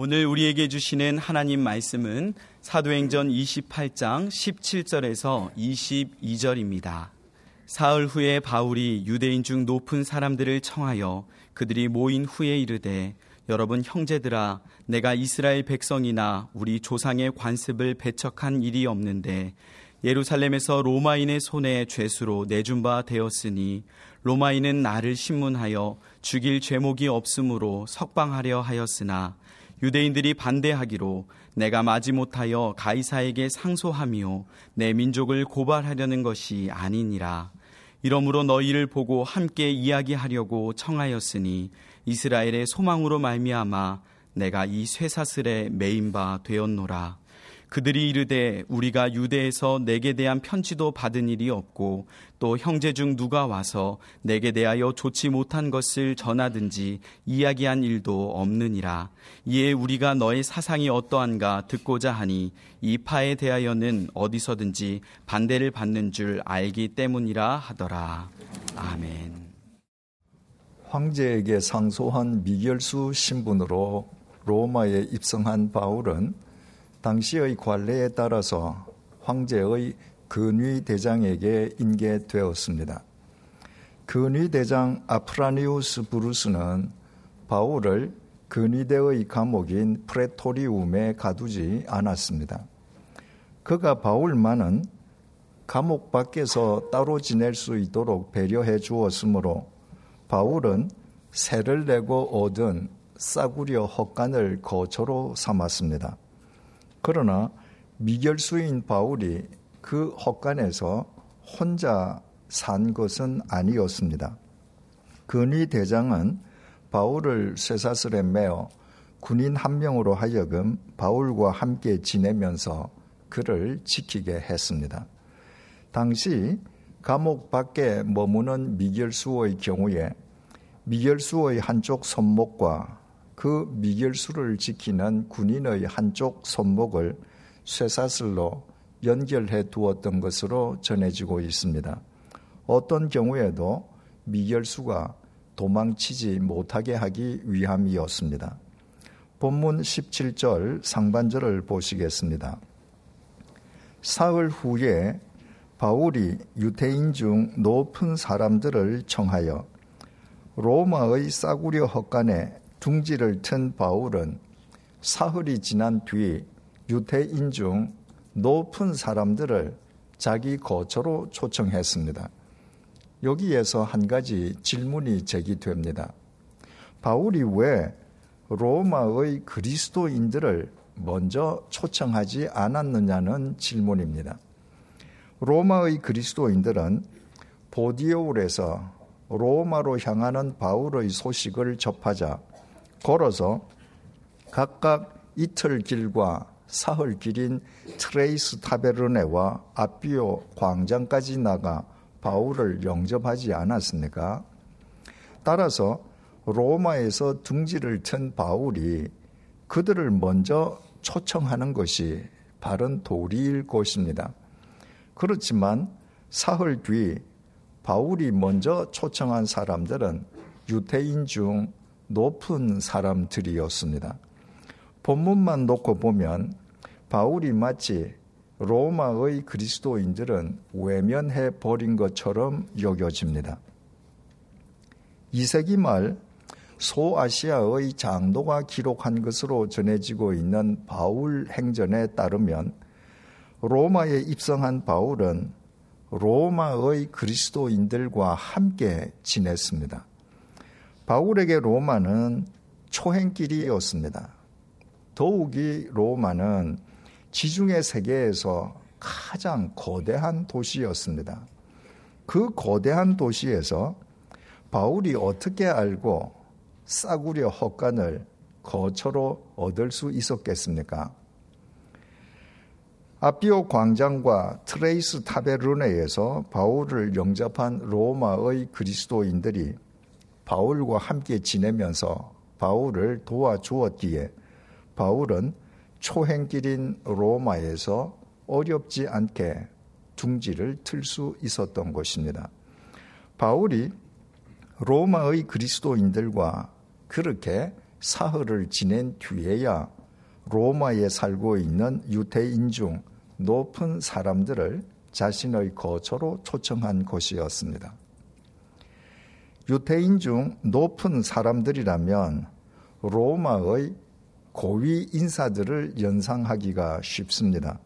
오늘 우리에게 주시는 하나님 말씀은 사도행전 28장 17절에서 22절입니다. 사흘 후에 바울이 유대인 중 높은 사람들을 청하여 그들이 모인 후에 이르되 여러분 형제들아 내가 이스라엘 백성이나 우리 조상의 관습을 배척한 일이 없는데 예루살렘에서 로마인의 손에 죄수로 내준 바 되었으니 로마인은 나를 신문하여 죽일 죄목이 없으므로 석방하려 하였으나 유대인들이 반대하기로 내가 마지 못하여 가이사에게 상소하며 내 민족을 고발하려는 것이 아니니라. 이러므로 너희를 보고 함께 이야기하려고 청하였으니 이스라엘의 소망으로 말미암아 내가 이 쇠사슬에 매인 바 되었노라. 그들이 이르되 우리가 유대에서 내게 대한 편지도 받은 일이 없고 또 형제 중 누가 와서 내게 대하여 좋지 못한 것을 전하든지 이야기한 일도 없느니라. 이에 우리가 너의 사상이 어떠한가 듣고자 하니 이 파에 대하여는 어디서든지 반대를 받는 줄 알기 때문이라 하더라. 아멘. 황제에게 상소한 미결수 신분으로 로마에 입성한 바울은 당시의 관례에 따라서 황제의 근위 대장에게 인계되었습니다. 근위 대장 아프라니우스 브루스는 바울을 근위대의 감옥인 프레토리움에 가두지 않았습니다. 그가 바울만은 감옥 밖에서 따로 지낼 수 있도록 배려해 주었으므로 바울은 세를 내고 얻은 싸구려 헛간을 거처로 삼았습니다. 그러나 미결수인 바울이 그 헛간에서 혼자 산 것은 아니었습니다. 근위 대장은 바울을 쇠사슬에 매어 군인 한 명으로 하여금 바울과 함께 지내면서 그를 지키게 했습니다. 당시 감옥 밖에 머무는 미결수의 경우에 미결수의 한쪽 손목과 그 미결수를 지키는 군인의 한쪽 손목을 쇠사슬로 연결해 두었던 것으로 전해지고 있습니다. 어떤 경우에도 미결수가 도망치지 못하게 하기 위함이었습니다. 본문 17절 상반절을 보시겠습니다. 사흘 후에 바울이 유태인 중 높은 사람들을 청하여 로마의 싸구려 헛간에 둥지를 튼 바울은 사흘이 지난 뒤 유태인 중 높은 사람들을 자기 거처로 초청했습니다. 여기에서 한 가지 질문이 제기됩니다. 바울이 왜 로마의 그리스도인들을 먼저 초청하지 않았느냐는 질문입니다. 로마의 그리스도인들은 보디오울에서 로마로 향하는 바울의 소식을 접하자 걸어서 각각 이틀 길과 사흘 길인 트레이스 타베르네와 압비오 광장까지 나가 바울을 영접하지 않았습니까? 따라서 로마에서 둥지를 튼 바울이 그들을 먼저 초청하는 것이 바른 도리일 것입니다. 그렇지만 사흘 뒤 바울이 먼저 초청한 사람들은 유태인 중 높은 사람들이었습니다. 본문만 놓고 보면 바울이 마치 로마의 그리스도인들은 외면해 버린 것처럼 여겨집니다. 2세기 말 소아시아의 장도가 기록한 것으로 전해지고 있는 바울 행전에 따르면 로마에 입성한 바울은 로마의 그리스도인들과 함께 지냈습니다. 바울에게 로마는 초행길이었습니다. 더욱이 로마는 지중해 세계에서 가장 거대한 도시였습니다. 그 거대한 도시에서 바울이 어떻게 알고 싸구려 헛간을 거처로 얻을 수 있었겠습니까? 아피오 광장과 트레이스 타베르네에서 바울을 영접한 로마의 그리스도인들이 바울과 함께 지내면서 바울을 도와주었기에 바울은 초행길인 로마에서 어렵지 않게 둥지를 틀 수 있었던 것입니다. 바울이 로마의 그리스도인들과 그렇게 사흘을 지낸 뒤에야 로마에 살고 있는 유태인 중 높은 사람들을 자신의 거처로 초청한 곳이었습니다. 유태인 중 높은 사람들이라면 로마의 고위 인사들을 연상하기가 쉽습니다.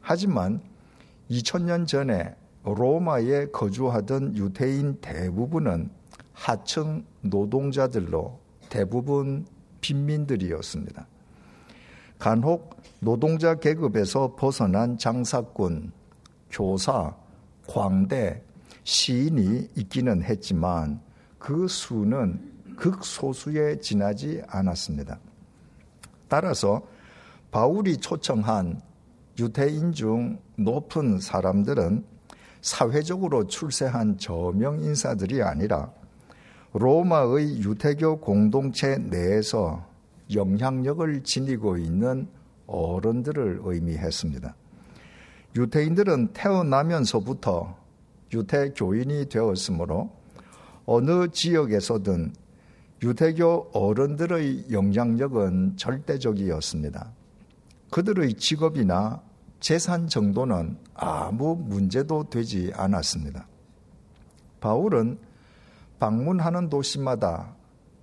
하지만 2000년 전에 로마에 거주하던 유태인 대부분은 하층 노동자들로 대부분 빈민들이었습니다. 간혹 노동자 계급에서 벗어난 장사꾼, 교사, 광대, 시인이 있기는 했지만 그 수는 극소수에 지나지 않았습니다. 따라서 바울이 초청한 유태인 중 높은 사람들은 사회적으로 출세한 저명 인사들이 아니라 로마의 유태교 공동체 내에서 영향력을 지니고 있는 어른들을 의미했습니다. 유태인들은 태어나면서부터 유태교인이 되었으므로 어느 지역에서든 유태교 어른들의 영향력은 절대적이었습니다. 그들의 직업이나 재산 정도는 아무 문제도 되지 않았습니다. 바울은 방문하는 도시마다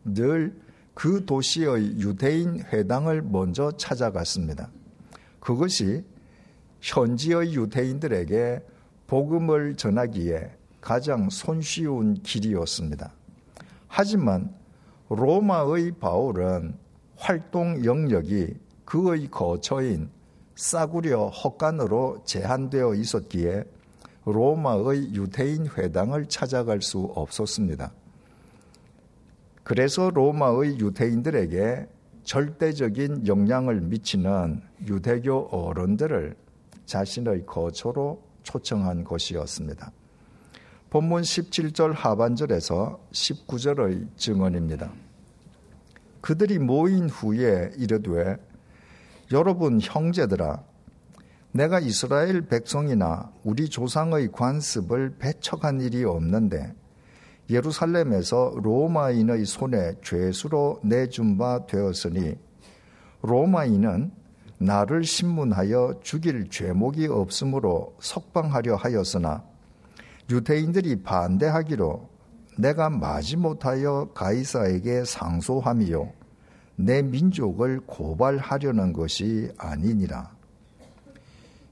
늘 그 도시의 유대인 회당을 먼저 찾아갔습니다. 그것이 현지의 유대인들에게 복음을 전하기에 가장 손쉬운 길이었습니다. 하지만 로마의 바울은 활동 영역이 그의 거처인 싸구려 헛간으로 제한되어 있었기에 로마의 유태인 회당을 찾아갈 수 없었습니다. 그래서 로마의 유태인들에게 절대적인 영향을 미치는 유대교 어른들을 자신의 거처로 초청한 것이었습니다. 본문 17절 하반절에서 19절의 증언입니다. 그들이 모인 후에 이르되 여러분 형제들아 내가 이스라엘 백성이나 우리 조상의 관습을 배척한 일이 없는데 예루살렘에서 로마인의 손에 죄수로 내준 바 되었으니 로마인은 나를 신문하여 죽일 죄목이 없으므로 석방하려 하였으나 유대인들이 반대하기로 내가 마지못하여 가이사에게 상소함이요 내 민족을 고발하려는 것이 아니니라.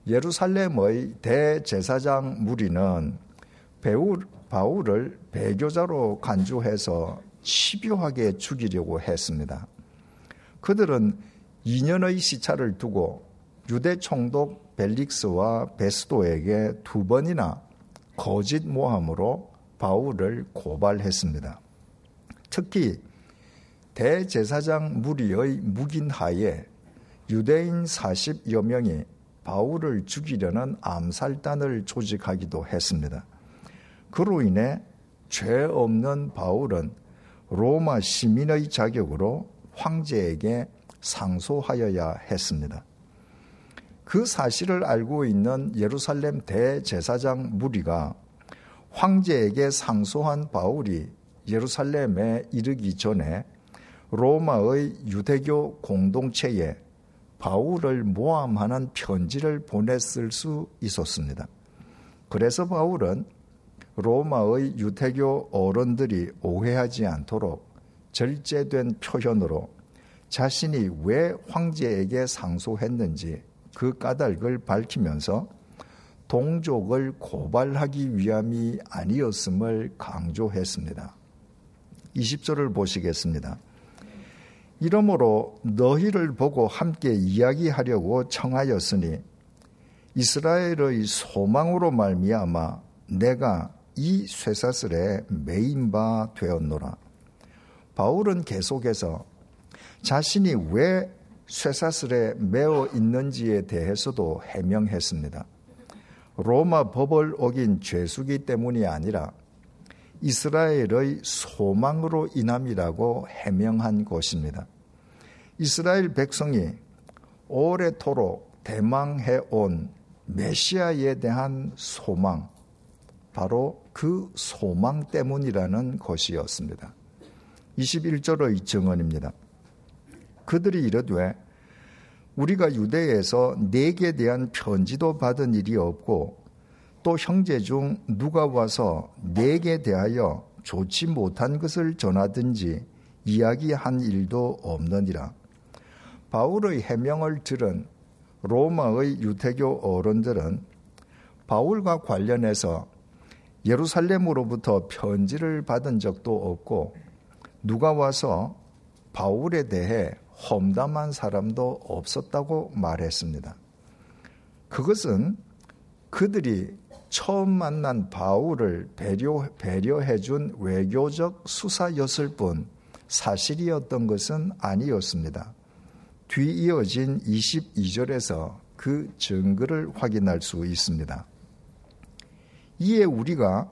예루살렘의 대제사장 무리는 배울, 바울을 배교자로 간주해서 치료하게 죽이려고 했습니다. 그들은 2년의 시차를 두고 유대 총독 벨릭스와 베스도에게 두 번이나 거짓 모함으로 바울을 고발했습니다. 특히 대제사장 무리의 묵인하에 유대인 40여 명이 바울을 죽이려는 암살단을 조직하기도 했습니다. 그로 인해 죄 없는 바울은 로마 시민의 자격으로 황제에게 상소하여야 했습니다. 그 사실을 알고 있는 예루살렘 대제사장 무리가 황제에게 상소한 바울이 예루살렘에 이르기 전에 로마의 유대교 공동체에 바울을 모함하는 편지를 보냈을 수 있었습니다. 그래서 바울은 로마의 유태교 어른들이 오해하지 않도록 절제된 표현으로 자신이 왜 황제에게 상소했는지 그 까닭을 밝히면서 동족을 고발하기 위함이 아니었음을 강조했습니다. 20절을 보시겠습니다. 이러므로 너희를 보고 함께 이야기하려고 청하였으니 이스라엘의 소망으로 말미암아 내가 이 쇠사슬에 메인 바 되었노라. 바울은 계속해서 자신이 왜 쇠사슬에 매어 있는지에 대해서도 해명했습니다. 로마 법을 어긴 죄수기 때문이 아니라 이스라엘의 소망으로 인함이라고 해명한 것입니다. 이스라엘 백성이 오래도록 대망해 온 메시아에 대한 소망, 바로 그 소망 때문이라는 것이었습니다. 21절의 증언입니다. 그들이 이르되 우리가 유대에서 내게 대한 편지도 받은 일이 없고 또 형제 중 누가 와서 내게 대하여 좋지 못한 것을 전하든지 이야기한 일도 없느니라. 바울의 해명을 들은 로마의 유태교 어른들은 바울과 관련해서 예루살렘으로부터 편지를 받은 적도 없고 누가 와서 바울에 대해 험담한 사람도 없었다고 말했습니다. 그것은 그들이 처음 만난 바울을 배려, 배려해 준 외교적 수사였을 뿐 사실이었던 것은 아니었습니다. 뒤 이어진 22절에서 그 증거를 확인할 수 있습니다. 이에 우리가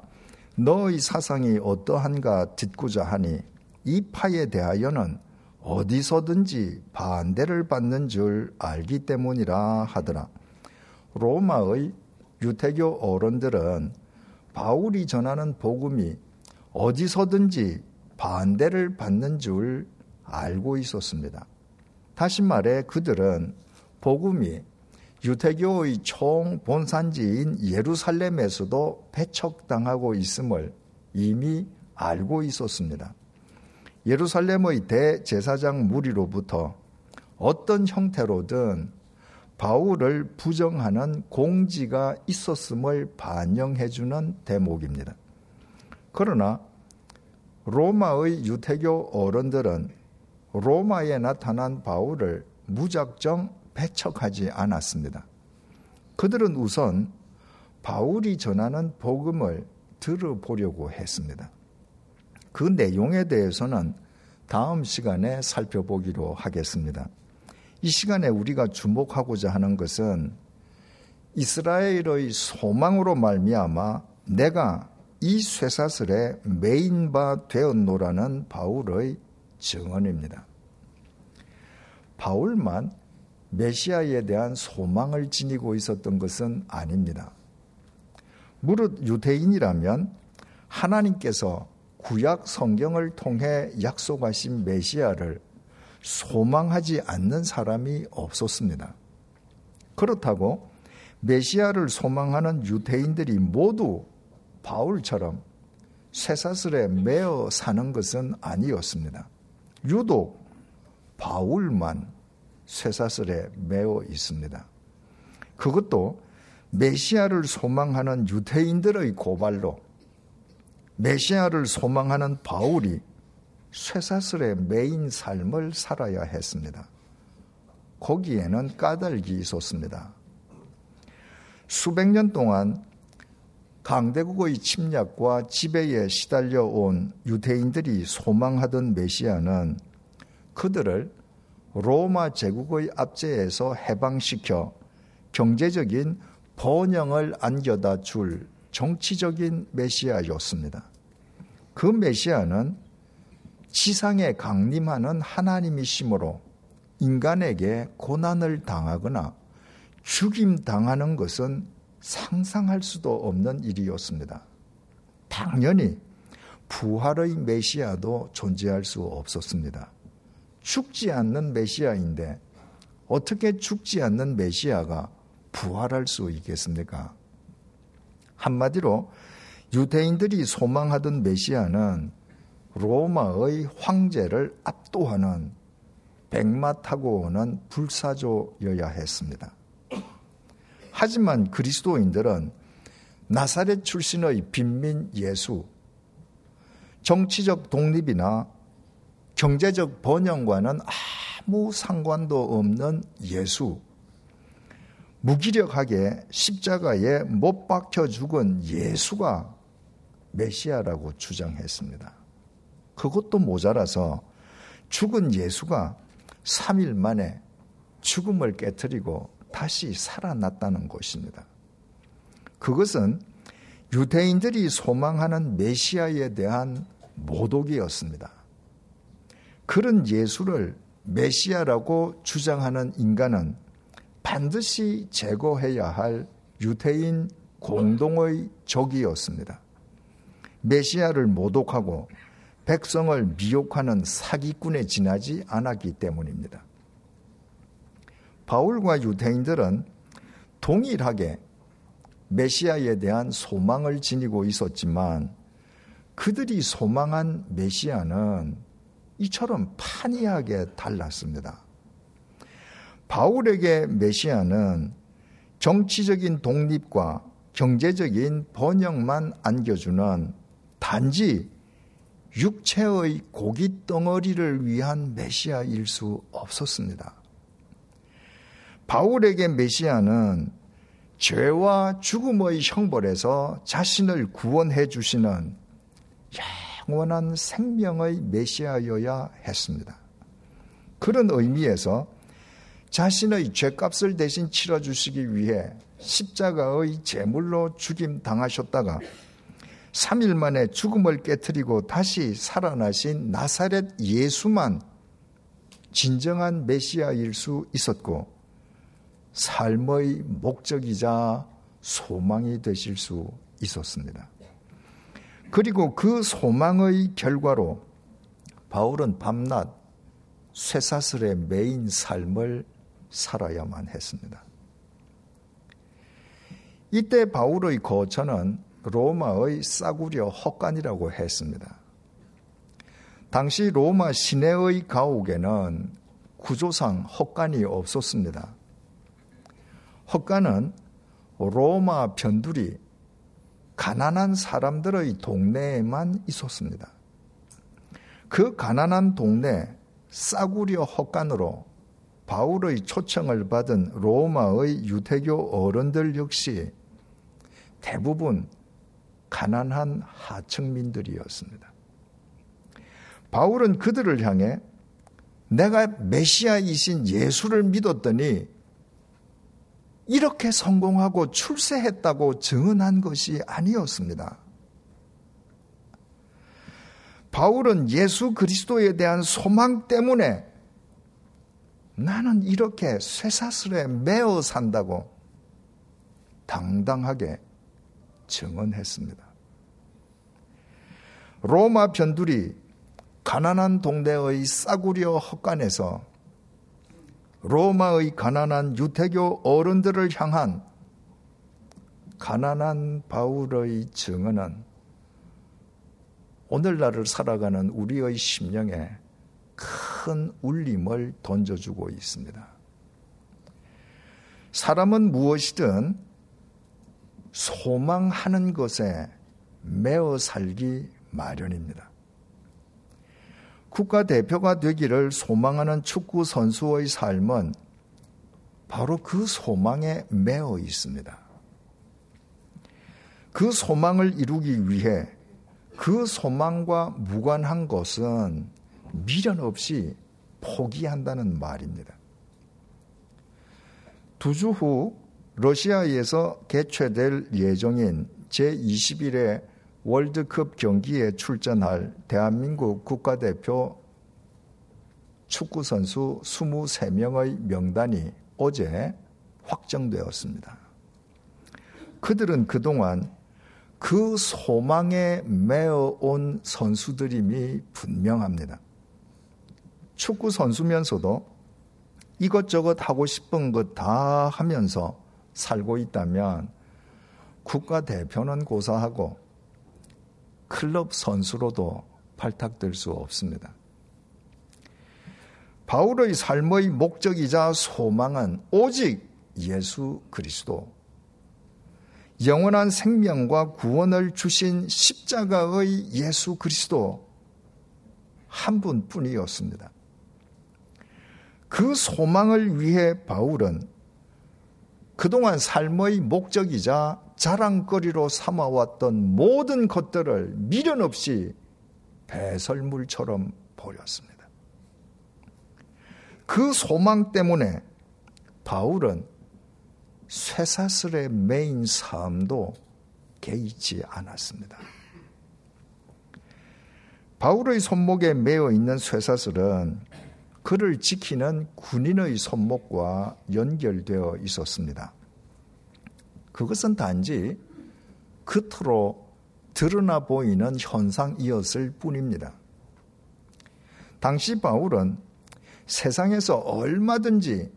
너의 사상이 어떠한가 듣고자 하니 이 파에 대하여는 어디서든지 반대를 받는 줄 알기 때문이라 하더라. 로마의 유태교 어른들은 바울이 전하는 복음이 어디서든지 반대를 받는 줄 알고 있었습니다. 다시 말해 그들은 복음이 유태교의 총 본산지인 예루살렘에서도 배척당하고 있음을 이미 알고 있었습니다. 예루살렘의 대제사장 무리로부터 어떤 형태로든 바울을 부정하는 공지가 있었음을 반영해주는 대목입니다. 그러나 로마의 유태교 어른들은 로마에 나타난 바울을 무작정 배척하지 않았습니다. 그들은 우선 바울이 전하는 복음을 들어보려고 했습니다. 그 내용에 대해서는 다음 시간에 살펴보기로 하겠습니다. 이 시간에 우리가 주목하고자 하는 것은 이스라엘의 소망으로 말미암아 내가 이 쇠사슬에 메인 바 되었노라는 바울의 증언입니다. 바울만 메시아에 대한 소망을 지니고 있었던 것은 아닙니다. 무릇 유대인이라면 하나님께서 구약 성경을 통해 약속하신 메시아를 소망하지 않는 사람이 없었습니다. 그렇다고 메시아를 소망하는 유대인들이 모두 바울처럼 쇠사슬에 매어 사는 것은 아니었습니다. 유독 바울만 쇠사슬에 매어 있습니다. 그것도 메시아를 소망하는 유대인들의 고발로 메시아를 소망하는 바울이 쇠사슬의 메인 삶을 살아야 했습니다. 거기에는 까닭이 있었습니다. 수백 년 동안 강대국의 침략과 지배에 시달려 온 유대인들이 소망하던 메시아는 그들을 로마 제국의 압제에서 해방시켜 경제적인 번영을 안겨다 줄 정치적인 메시아였습니다. 그 메시아는 지상에 강림하는 하나님이심으로 인간에게 고난을 당하거나 죽임 당하는 것은 상상할 수도 없는 일이었습니다. 당연히 부활의 메시아도 존재할 수 없었습니다. 죽지 않는 메시아인데 어떻게 죽지 않는 메시아가 부활할 수 있겠습니까? 한마디로 유대인들이 소망하던 메시아는 로마의 황제를 압도하는 백마 타고 오는 불사조여야 했습니다. 하지만 그리스도인들은 나사렛 출신의 빈민 예수, 정치적 독립이나 경제적 번영과는 아무 상관도 없는 예수, 무기력하게 십자가에 못 박혀 죽은 예수가 메시아라고 주장했습니다. 그것도 모자라서 죽은 예수가 3일 만에 죽음을 깨뜨리고 다시 살아났다는 것입니다. 그것은 유대인들이 소망하는 메시아에 대한 모독이었습니다. 그런 예수를 메시아라고 주장하는 인간은 반드시 제거해야 할 유대인 공동의 적이었습니다. 메시아를 모독하고 백성을 미혹하는 사기꾼에 지나지 않았기 때문입니다. 바울과 유대인들은 동일하게 메시아에 대한 소망을 지니고 있었지만 그들이 소망한 메시아는 이처럼 판이하게 달랐습니다. 바울에게 메시아는 정치적인 독립과 경제적인 번영만 안겨주는 단지 육체의 고기 덩어리를 위한 메시아일 수 없었습니다. 바울에게 메시아는 죄와 죽음의 형벌에서 자신을 구원해 주시는 영원한 생명의 메시아여야 했습니다. 그런 의미에서 자신의 죄값을 대신 치러 주시기 위해 십자가의 제물로 죽임 당하셨다가 3일 만에 죽음을 깨뜨리고 다시 살아나신 나사렛 예수만 진정한 메시아일 수 있었고 삶의 목적이자 소망이 되실 수 있었습니다. 그리고 그 소망의 결과로 바울은 밤낮 쇠사슬에 매인 삶을 살아야만 했습니다. 이때 바울의 거처는 로마의 싸구려 헛간이라고 했습니다. 당시 로마 시내의 가옥에는 구조상 헛간이 없었습니다. 헛간은 로마 변두리 가난한 사람들의 동네에만 있었습니다. 그 가난한 동네 싸구려 헛간으로 바울의 초청을 받은 로마의 유대교 어른들 역시 대부분 가난한 하층민들이었습니다. 바울은 그들을 향해 내가 메시아이신 예수를 믿었더니 이렇게 성공하고 출세했다고 증언한 것이 아니었습니다. 바울은 예수 그리스도에 대한 소망 때문에 나는 이렇게 쇠사슬에 매어 산다고 당당하게 증언했습니다. 로마 변두리 가난한 동네의 싸구려 헛간에서 로마의 가난한 유태교 어른들을 향한 가난한 바울의 증언은 오늘날을 살아가는 우리의 심령에 큰 울림을 던져주고 있습니다. 사람은 무엇이든 소망하는 것에 매어 살기 마련입니다. 국가대표가 되기를 소망하는 축구 선수의 삶은 바로 그 소망에 매어 있습니다. 그 소망을 이루기 위해 그 소망과 무관한 것은 미련 없이 포기한다는 말입니다. 두 주 후 러시아에서 개최될 예정인 제21회 월드컵 경기에 출전할 대한민국 국가대표 축구선수 23명의 명단이 어제 확정되었습니다. 그들은 그동안 그 소망에 매어온 선수들임이 분명합니다. 축구 선수면서도 이것저것 하고 싶은 것 다 하면서 살고 있다면 국가 대표는 고사하고 클럽 선수로도 발탁될 수 없습니다. 바울의 삶의 목적이자 소망은 오직 예수 그리스도, 영원한 생명과 구원을 주신 십자가의 예수 그리스도 한 분뿐이었습니다. 그 소망을 위해 바울은 그동안 삶의 목적이자 자랑거리로 삼아왔던 모든 것들을 미련 없이 배설물처럼 버렸습니다. 그 소망 때문에 바울은 쇠사슬의 메인 삶도 개의치 않았습니다. 바울의 손목에 매어 있는 쇠사슬은 그를 지키는 군인의 손목과 연결되어 있었습니다. 그것은 단지 겉으로 드러나 보이는 현상이었을 뿐입니다. 당시 바울은 세상에서 얼마든지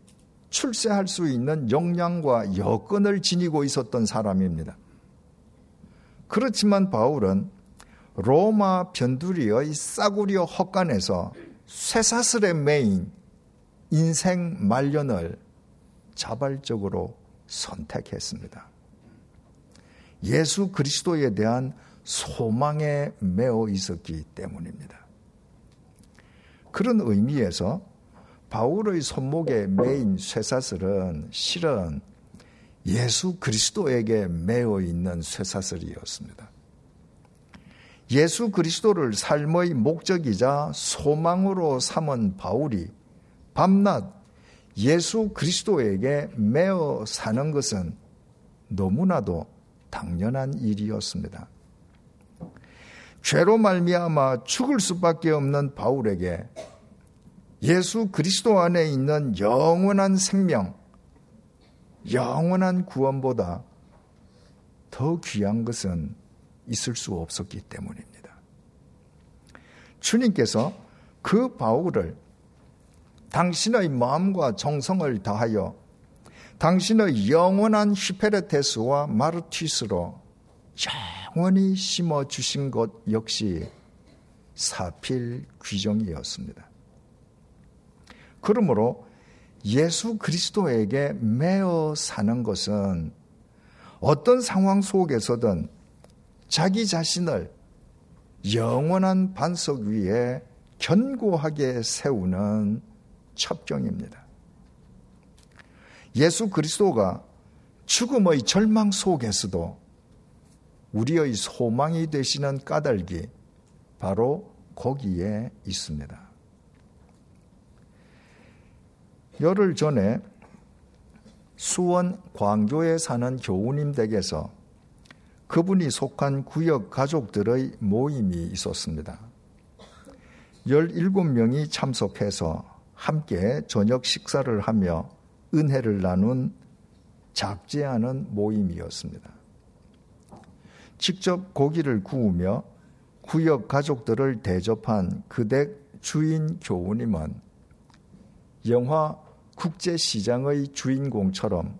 출세할 수 있는 역량과 여건을 지니고 있었던 사람입니다. 그렇지만 바울은 로마 변두리의 싸구려 헛간에서 쇠사슬에 매인 인생 말년을 자발적으로 선택했습니다. 예수 그리스도에 대한 소망에 매어 있었기 때문입니다. 그런 의미에서 바울의 손목에 매인 쇠사슬은 실은 예수 그리스도에게 매어 있는 쇠사슬이었습니다. 예수 그리스도를 삶의 목적이자 소망으로 삼은 바울이 밤낮 예수 그리스도에게 매어 사는 것은 너무나도 당연한 일이었습니다. 죄로 말미암아 죽을 수밖에 없는 바울에게 예수 그리스도 안에 있는 영원한 생명, 영원한 구원보다 더 귀한 것은 있을 수 없었기 때문입니다. 주님께서 그 바울을 당신의 마음과 정성을 다하여 당신의 영원한 히페레테스와 마르티스로 영원히 심어 주신 것 역시 사필 귀정이었습니다. 그러므로 예수 그리스도에게 매어 사는 것은 어떤 상황 속에서든 자기 자신을 영원한 반석 위에 견고하게 세우는 첩경입니다. 예수 그리스도가 죽음의 절망 속에서도 우리의 소망이 되시는 까닭이 바로 거기에 있습니다. 열흘 전에 수원 광교에 사는 교우님 댁에서 그분이 속한 구역 가족들의 모임이 있었습니다. 17명이 참석해서 함께 저녁 식사를 하며 은혜를 나눈 작지 않은 모임이었습니다. 직접 고기를 구우며 구역 가족들을 대접한 그댁 주인 교우님은 영화 국제시장의 주인공처럼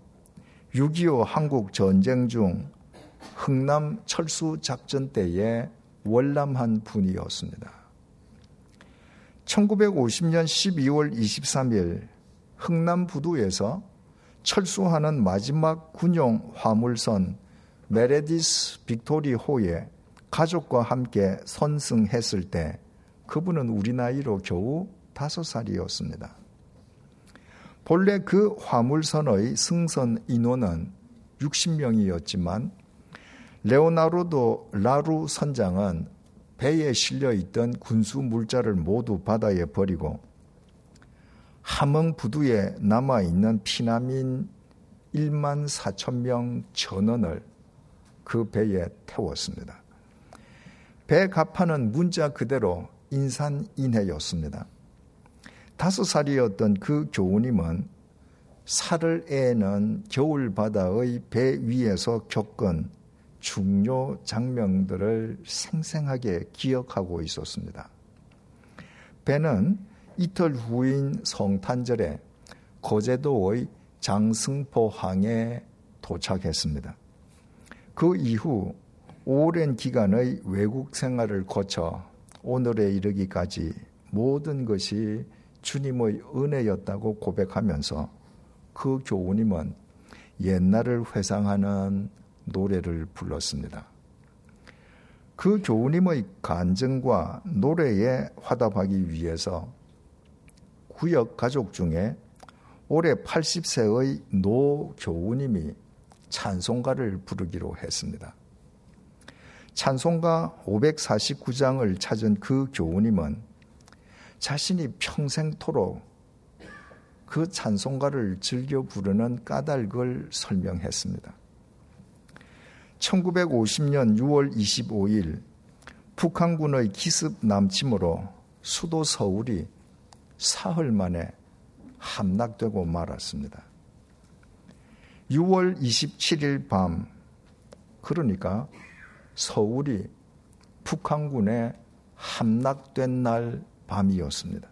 6.25 한국 전쟁 중 흥남 철수 작전 때에 월남한 분이었습니다. 1950년 12월 23일 흥남 부두에서 철수하는 마지막 군용 화물선 메레디스 빅토리 호에 가족과 함께 선승했을 때 그분은 우리 나이로 겨우 다섯 살이었습니다. 본래 그 화물선의 승선 인원은 60명이었지만 레오나르도 라루 선장은 배에 실려 있던 군수 물자를 모두 바다에 버리고 함흥 부두에 남아 있는 피난민 1만 4천 명 전원을 그 배에 태웠습니다. 배 갑판은 문자 그대로 인산인해였습니다. 다섯 살이었던 그 교우님은 살을 애는 겨울 바다의 배 위에서 겪은 중요 장면들을 생생하게 기억하고 있었습니다. 배는 이틀 후인 성탄절에 거제도의 장승포항에 도착했습니다. 그 이후 오랜 기간의 외국 생활을 거쳐 오늘에 이르기까지 모든 것이 주님의 은혜였다고 고백하면서 그 교우님은 옛날을 회상하는 노래를 불렀습니다. 그 교우님의 간증과 노래에 화답하기 위해서 구역 가족 중에 올해 80세의 노 교우님이 찬송가를 부르기로 했습니다. 찬송가 549장을 찾은 그 교우님은 자신이 평생토록 그 찬송가를 즐겨 부르는 까닭을 설명했습니다. 1950년 6월 25일 북한군의 기습 남침으로 수도 서울이 사흘 만에 함락되고 말았습니다. 6월 27일 밤, 그러니까 서울이 북한군에 함락된 날 밤이었습니다.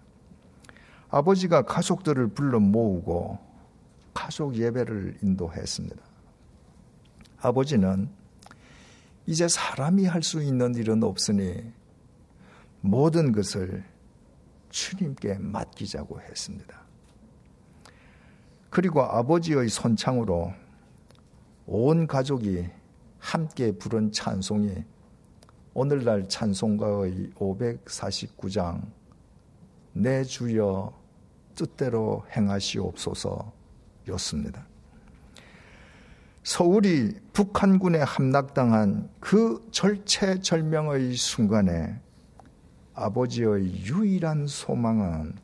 아버지가 가족들을 불러 모으고 가족 예배를 인도했습니다. 아버지는 이제 사람이 할 수 있는 일은 없으니 모든 것을 주님께 맡기자고 했습니다. 그리고 아버지의 손창으로 온 가족이 함께 부른 찬송이 오늘날 찬송가의 549장 내 주여 뜻대로 행하시옵소서 였습니다. 서울이 북한군에 함락당한 그 절체절명의 순간에 아버지의 유일한 소망은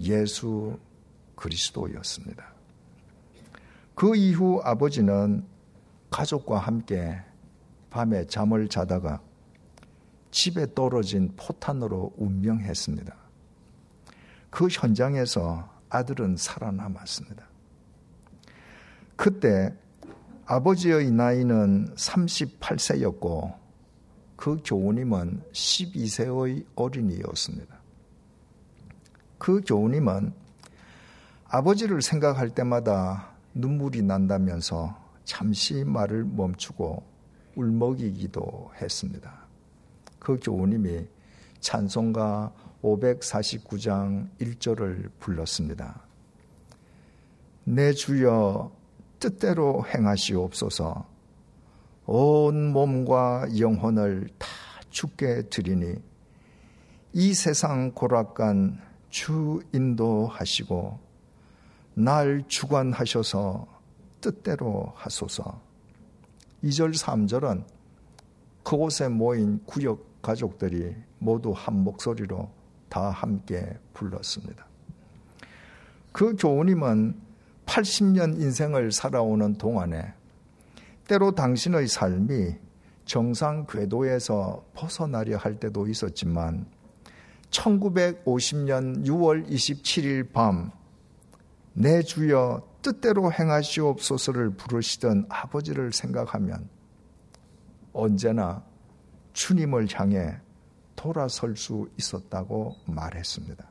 예수 그리스도였습니다. 그 이후 아버지는 가족과 함께 밤에 잠을 자다가 집에 떨어진 포탄으로 운명했습니다. 그 현장에서 아들은 살아남았습니다. 그때 아버지의 나이는 38세였고 그 교우님은 12세의 어린이였습니다. 그 교우님은 아버지를 생각할 때마다 눈물이 난다면서 잠시 말을 멈추고 울먹이기도 했습니다. 그 교우님이 찬송가 549장 1절을 불렀습니다. 내 주여 뜻대로 행하시옵소서 온 몸과 영혼을 다 죽게 드리니 이 세상 고락간 주 인도하시고 날 주관하셔서 뜻대로 하소서 2절 3절은 그곳에 모인 구역 가족들이 모두 한 목소리로 다 함께 불렀습니다. 그 교우님은 80년 인생을 살아오는 동안에 때로 당신의 삶이 정상 궤도에서 벗어나려 할 때도 있었지만 1950년 6월 27일 밤 내 주여 뜻대로 행하시옵소서를 부르시던 아버지를 생각하면 언제나 주님을 향해 돌아설 수 있었다고 말했습니다.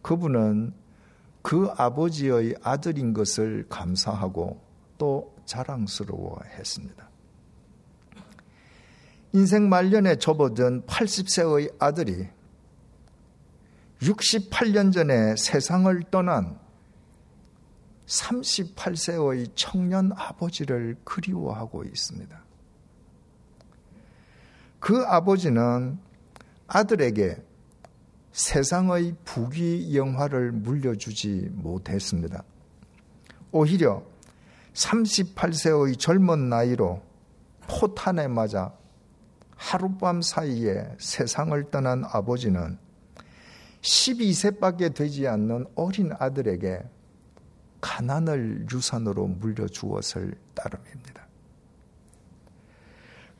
그분은 그 아버지의 아들인 것을 감사하고 또 자랑스러워 했습니다. 인생 말년에 접어든 80세의 아들이 68년 전에 세상을 떠난 38세의 청년 아버지를 그리워하고 있습니다. 그 아버지는 아들에게 세상의 부귀 영화를 물려주지 못했습니다. 오히려 38세의 젊은 나이로 포탄에 맞아 하룻밤 사이에 세상을 떠난 아버지는 12세밖에 되지 않는 어린 아들에게 가난을 유산으로 물려주었을 따름입니다.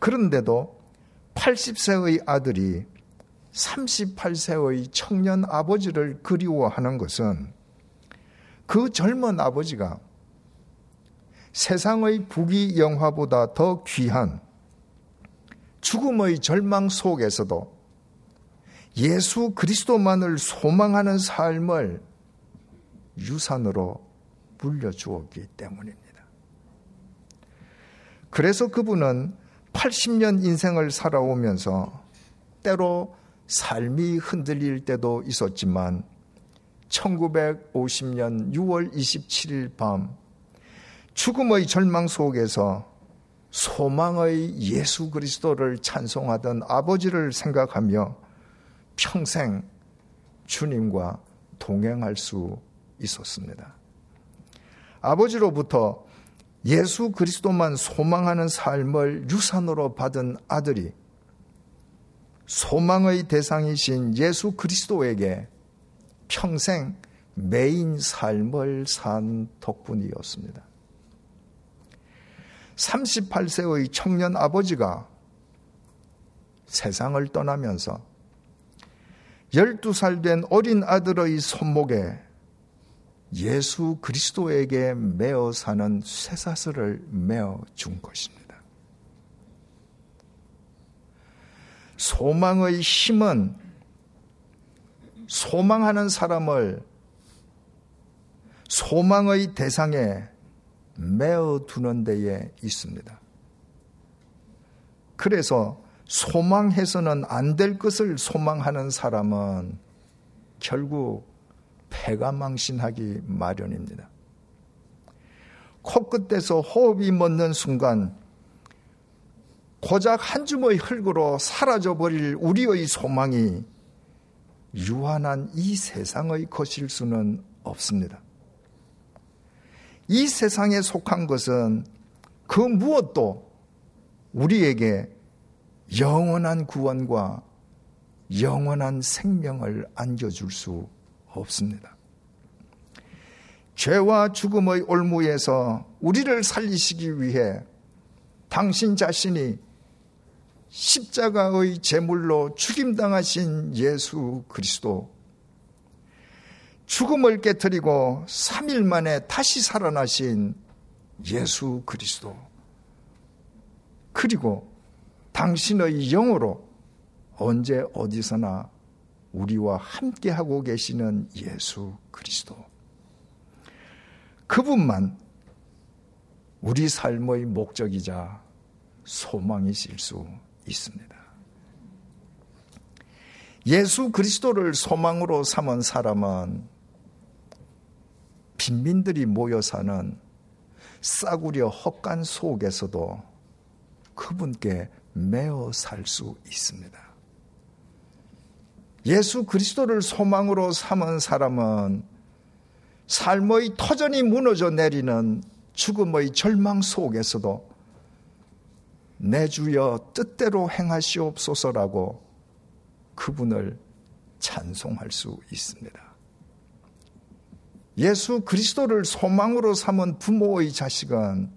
그런데도 80세의 아들이 38세의 청년 아버지를 그리워하는 것은 그 젊은 아버지가 세상의 부귀 영화보다 더 귀한 죽음의 절망 속에서도 예수 그리스도만을 소망하는 삶을 유산으로 물려주었기 때문입니다. 그래서 그분은 80년 인생을 살아오면서 때로 삶이 흔들릴 때도 있었지만 1950년 6월 27일 밤 죽음의 절망 속에서 소망의 예수 그리스도를 찬송하던 아버지를 생각하며 평생 주님과 동행할 수 있었습니다. 아버지로부터 예수 그리스도만 소망하는 삶을 유산으로 받은 아들이 소망의 대상이신 예수 그리스도에게 평생 메인 삶을 산 덕분이었습니다. 38세의 청년 아버지가 세상을 떠나면서 12살 된 어린 아들의 손목에 예수 그리스도에게 메어 사는 쇠사슬을 메어 준 것입니다. 소망의 힘은 소망하는 사람을 소망의 대상에 메어 두는 데에 있습니다. 그래서 소망해서는 안 될 것을 소망하는 사람은 결국 패가 망신하기 마련입니다. 코끝에서 호흡이 멎는 순간 고작 한 줌의 흙으로 사라져버릴 우리의 소망이 유한한 이 세상의 것일 수는 없습니다. 이 세상에 속한 것은 그 무엇도 우리에게 영원한 구원과 영원한 생명을 안겨줄 수 없습니다. 죄와 죽음의 올무에서 우리를 살리시기 위해 당신 자신이 십자가의 제물로 죽임당하신 예수 그리스도. 죽음을 깨뜨리고 3일 만에 다시 살아나신 예수 그리스도. 그리고 당신의 영으로 언제 어디서나 우리와 함께하고 계시는 예수 그리스도. 그분만 우리 삶의 목적이자 소망이실 수 있습니다. 예수 그리스도를 소망으로 삼은 사람은 빈민들이 모여 사는 싸구려 헛간 속에서도 그분께 매어 살 수 있습니다. 예수 그리스도를 소망으로 삼은 사람은 삶의 터전이 무너져 내리는 죽음의 절망 속에서도 내 주여 뜻대로 행하시옵소서라고 그분을 찬송할 수 있습니다. 예수 그리스도를 소망으로 삼은 부모의 자식은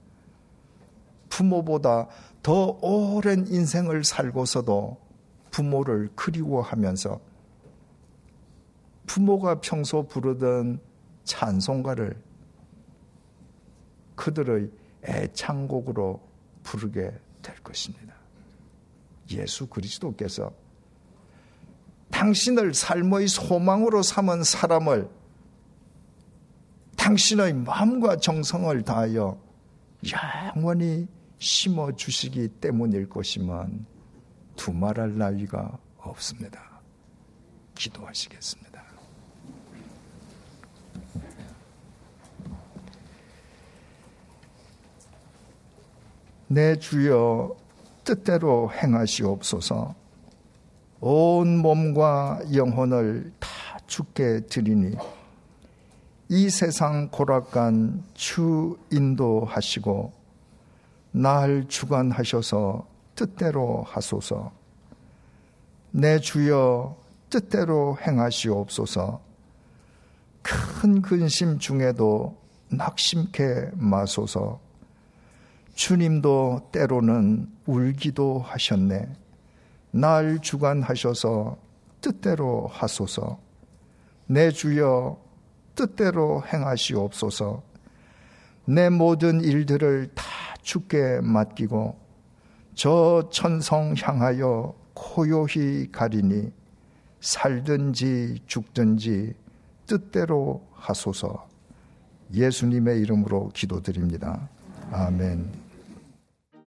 부모보다 더 오랜 인생을 살고서도 부모를 그리워하면서 부모가 평소 부르던 찬송가를 그들의 애창곡으로 부르게 될 것입니다. 예수 그리스도께서 당신을 삶의 소망으로 삼은 사람을 당신의 마음과 정성을 다하여 영원히 심어 주시기 때문일 것이면 두말할 나위가 없습니다. 기도하시겠습니다. 내 주여 뜻대로 행하시옵소서. 온 몸과 영혼을 다 죽게 드리니 이 세상 고락간 주 인도하시고 날 주관하셔서 뜻대로 하소서. 내 주여 뜻대로 행하시옵소서. 큰 근심 중에도 낙심케 마소서 주님도 때로는 울기도 하셨네. 날 주관하셔서 뜻대로 하소서. 내 주여 뜻대로 행하시옵소서. 내 모든 일들을 다 주께 맡기고 저 천성 향하여 고요히 가리니 살든지 죽든지 뜻대로 하소서. 예수님의 이름으로 기도드립니다. 아멘.